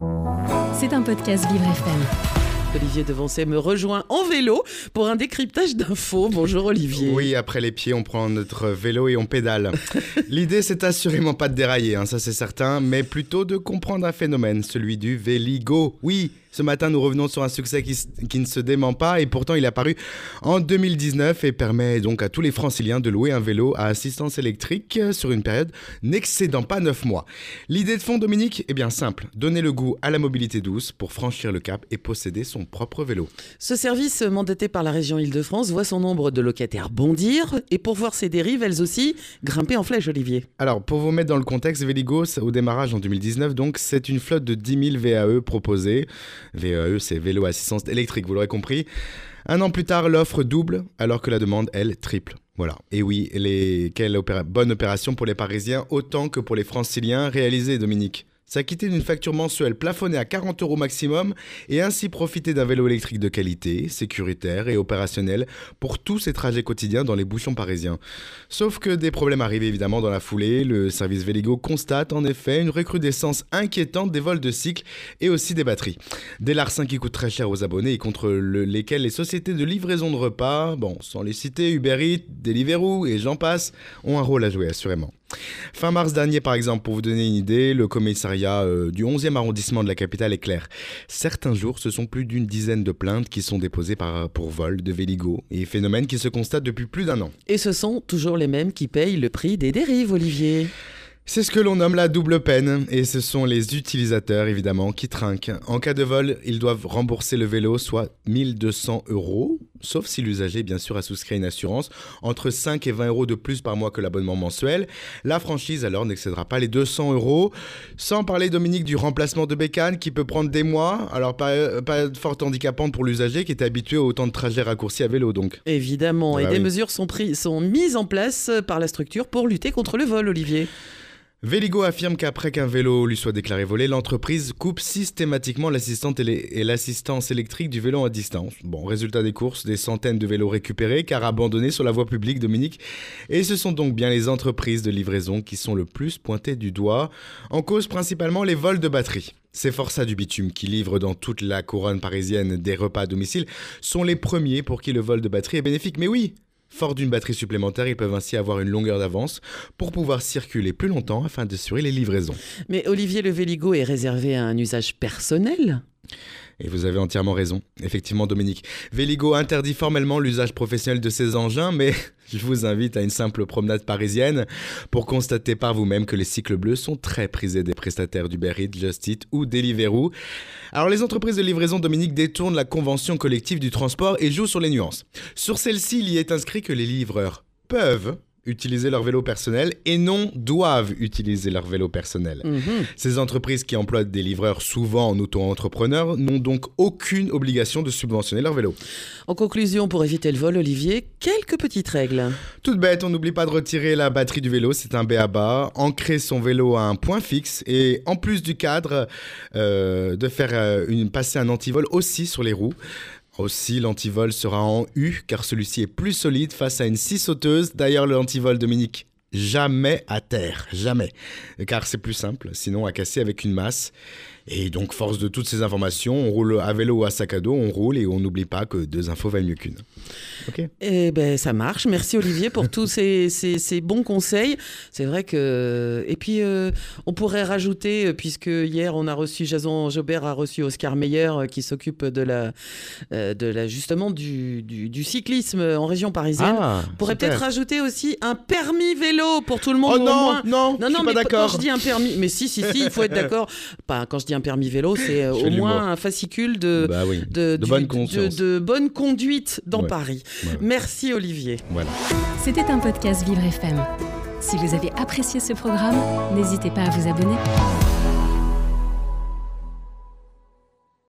C'est un podcast Vivre FM. Olivier Devancey me rejoint en vélo pour un décryptage d'infos. Bonjour Olivier. Oui, après les pieds, on prend notre vélo et on pédale. L'idée, c'est assurément pas de dérailler, hein, ça c'est certain, mais plutôt de comprendre un phénomène, celui du véligo. Oui, ce matin, nous revenons sur un succès qui, qui, ne se dément pas et pourtant il est apparu en 2019 et permet donc à tous les franciliens de louer un vélo à assistance électrique sur une période n'excédant pas 9 mois. L'idée de fond, Dominique, est bien simple donner le goût à la mobilité douce pour franchir le cap et posséder son propre vélo. Ce service, mandaté par la région Île-de-France, voit son nombre de locataires bondir et pour voir ses dérives, elles aussi, grimper en flèche, Olivier. Alors, pour vous mettre dans le contexte, Véligo, au démarrage en 2019, donc c'est une flotte de 10 000 VAE proposés. VAE, c'est vélo assistance électrique, vous l'aurez compris. Un an plus tard, l'offre double, alors que la demande, elle, triple. Voilà. Et oui, quelle bonne opération pour les Parisiens, autant que pour les Franciliens. Réalisée, Dominique? S'acquitter d'une facture mensuelle plafonnée à 40 euros maximum et ainsi profiter d'un vélo électrique de qualité, sécuritaire et opérationnel pour tous ces trajets quotidiens dans les bouchons parisiens. Sauf que des problèmes arrivent évidemment dans la foulée. Le service Véligo constate en effet une recrudescence inquiétante des vols de cycle et aussi des batteries. Des larcins qui coûtent très cher aux abonnés et contre le, lesquels les sociétés de livraison de repas, bon, sans les citer, Uber Eats, Deliveroo et j'en passe, ont un rôle à jouer assurément. Fin mars dernier, par exemple, pour vous donner une idée, le commissariat euh, du 11e arrondissement de la capitale est clair. Certains jours, ce sont plus d'une dizaine de plaintes qui sont déposées par, pour vol de Véligo, et phénomène qui se constate depuis plus d'un an. Et ce sont toujours les mêmes qui payent le prix des dérives, Olivier. C'est ce que l'on nomme la double peine, et ce sont les utilisateurs évidemment qui trinquent. En cas de vol, ils doivent rembourser le vélo, soit 1200 euros, sauf si l'usager bien sûr a souscrit une assurance, entre 5 et 20 euros de plus par mois que l'abonnement mensuel. La franchise alors n'excédera pas les 200 euros, sans parler Dominique du remplacement de bécane qui peut prendre des mois, alors pas, pas fort handicapante pour l'usager qui est habitué au temps de trajet raccourci à vélo donc. Évidemment, et des mesures sont, sont mises en place par la structure pour lutter contre le vol, Olivier. Véligo affirme qu'après qu'un vélo lui soit déclaré volé, l'entreprise coupe systématiquement l'assistante et l'assistance électrique du vélo à distance. Bon, résultat des courses, des centaines de vélos récupérés car abandonnés sur la voie publique, Dominique. Et ce sont donc bien les entreprises de livraison qui sont le plus pointées du doigt, en cause principalement les vols de batterie. Ces forçats du bitume qui livrent dans toute la couronne parisienne des repas à domicile sont les premiers pour qui le vol de batterie est bénéfique. Mais oui, Fort d'une batterie supplémentaire, ils peuvent ainsi avoir une longueur d'avance pour pouvoir circuler plus longtemps afin d'assurer les livraisons. Mais Olivier Le Véligo est réservé à un usage personnel et vous avez entièrement raison. Effectivement, Dominique. Véligo interdit formellement l'usage professionnel de ces engins, mais je vous invite à une simple promenade parisienne pour constater par vous-même que les cycles bleus sont très prisés des prestataires d'Uber Eats, Just Eat ou Deliveroo. Alors les entreprises de livraison, Dominique, détournent la convention collective du transport et jouent sur les nuances. Sur celle-ci, il y est inscrit que les livreurs peuvent utiliser leur vélo personnel et non doivent utiliser leur vélo personnel. Mhm. Ces entreprises qui emploient des livreurs souvent en auto-entrepreneurs n'ont donc aucune obligation de subventionner leur vélo. En conclusion, pour éviter le vol, Olivier, quelques petites règles. Toute bête, on n'oublie pas de retirer la batterie du vélo, c'est un BABA, ancrer son vélo à un point fixe et en plus du cadre, euh, de faire euh, une, passer un antivol aussi sur les roues. Aussi, l'antivol sera en U car celui-ci est plus solide face à une scie sauteuse. D'ailleurs, le antivol Dominique, jamais à terre, jamais. Car c'est plus simple, sinon à casser avec une masse. Et donc, force de toutes ces informations, on roule à vélo ou à sac à dos, on roule et on n'oublie pas que deux infos valent mieux qu'une. Ok. Eh ben, ça marche. Merci Olivier pour tous ces, ces, bons conseils. C'est vrai que. Et puis, euh, on pourrait rajouter, euh, puisque hier, on a reçu, Jason Jobert a reçu Oscar Meyer, euh, qui s'occupe de la, de la, justement du, du, cyclisme en région parisienne. Ah, on pourrait peut-être rajouter aussi un permis vélo pour tout le monde. Oh non, non, non, non, mais pas quand je dis un permis, mais si, si, si, il faut être d'accord. Pas quand je dis un permis vélo, c'est euh, au moins un fascicule de, bah de, de, bonne conduite dans Paris. Merci Olivier. Voilà. C'était un podcast Vivre FM. Si vous avez apprécié ce programme, n'hésitez pas à vous abonner.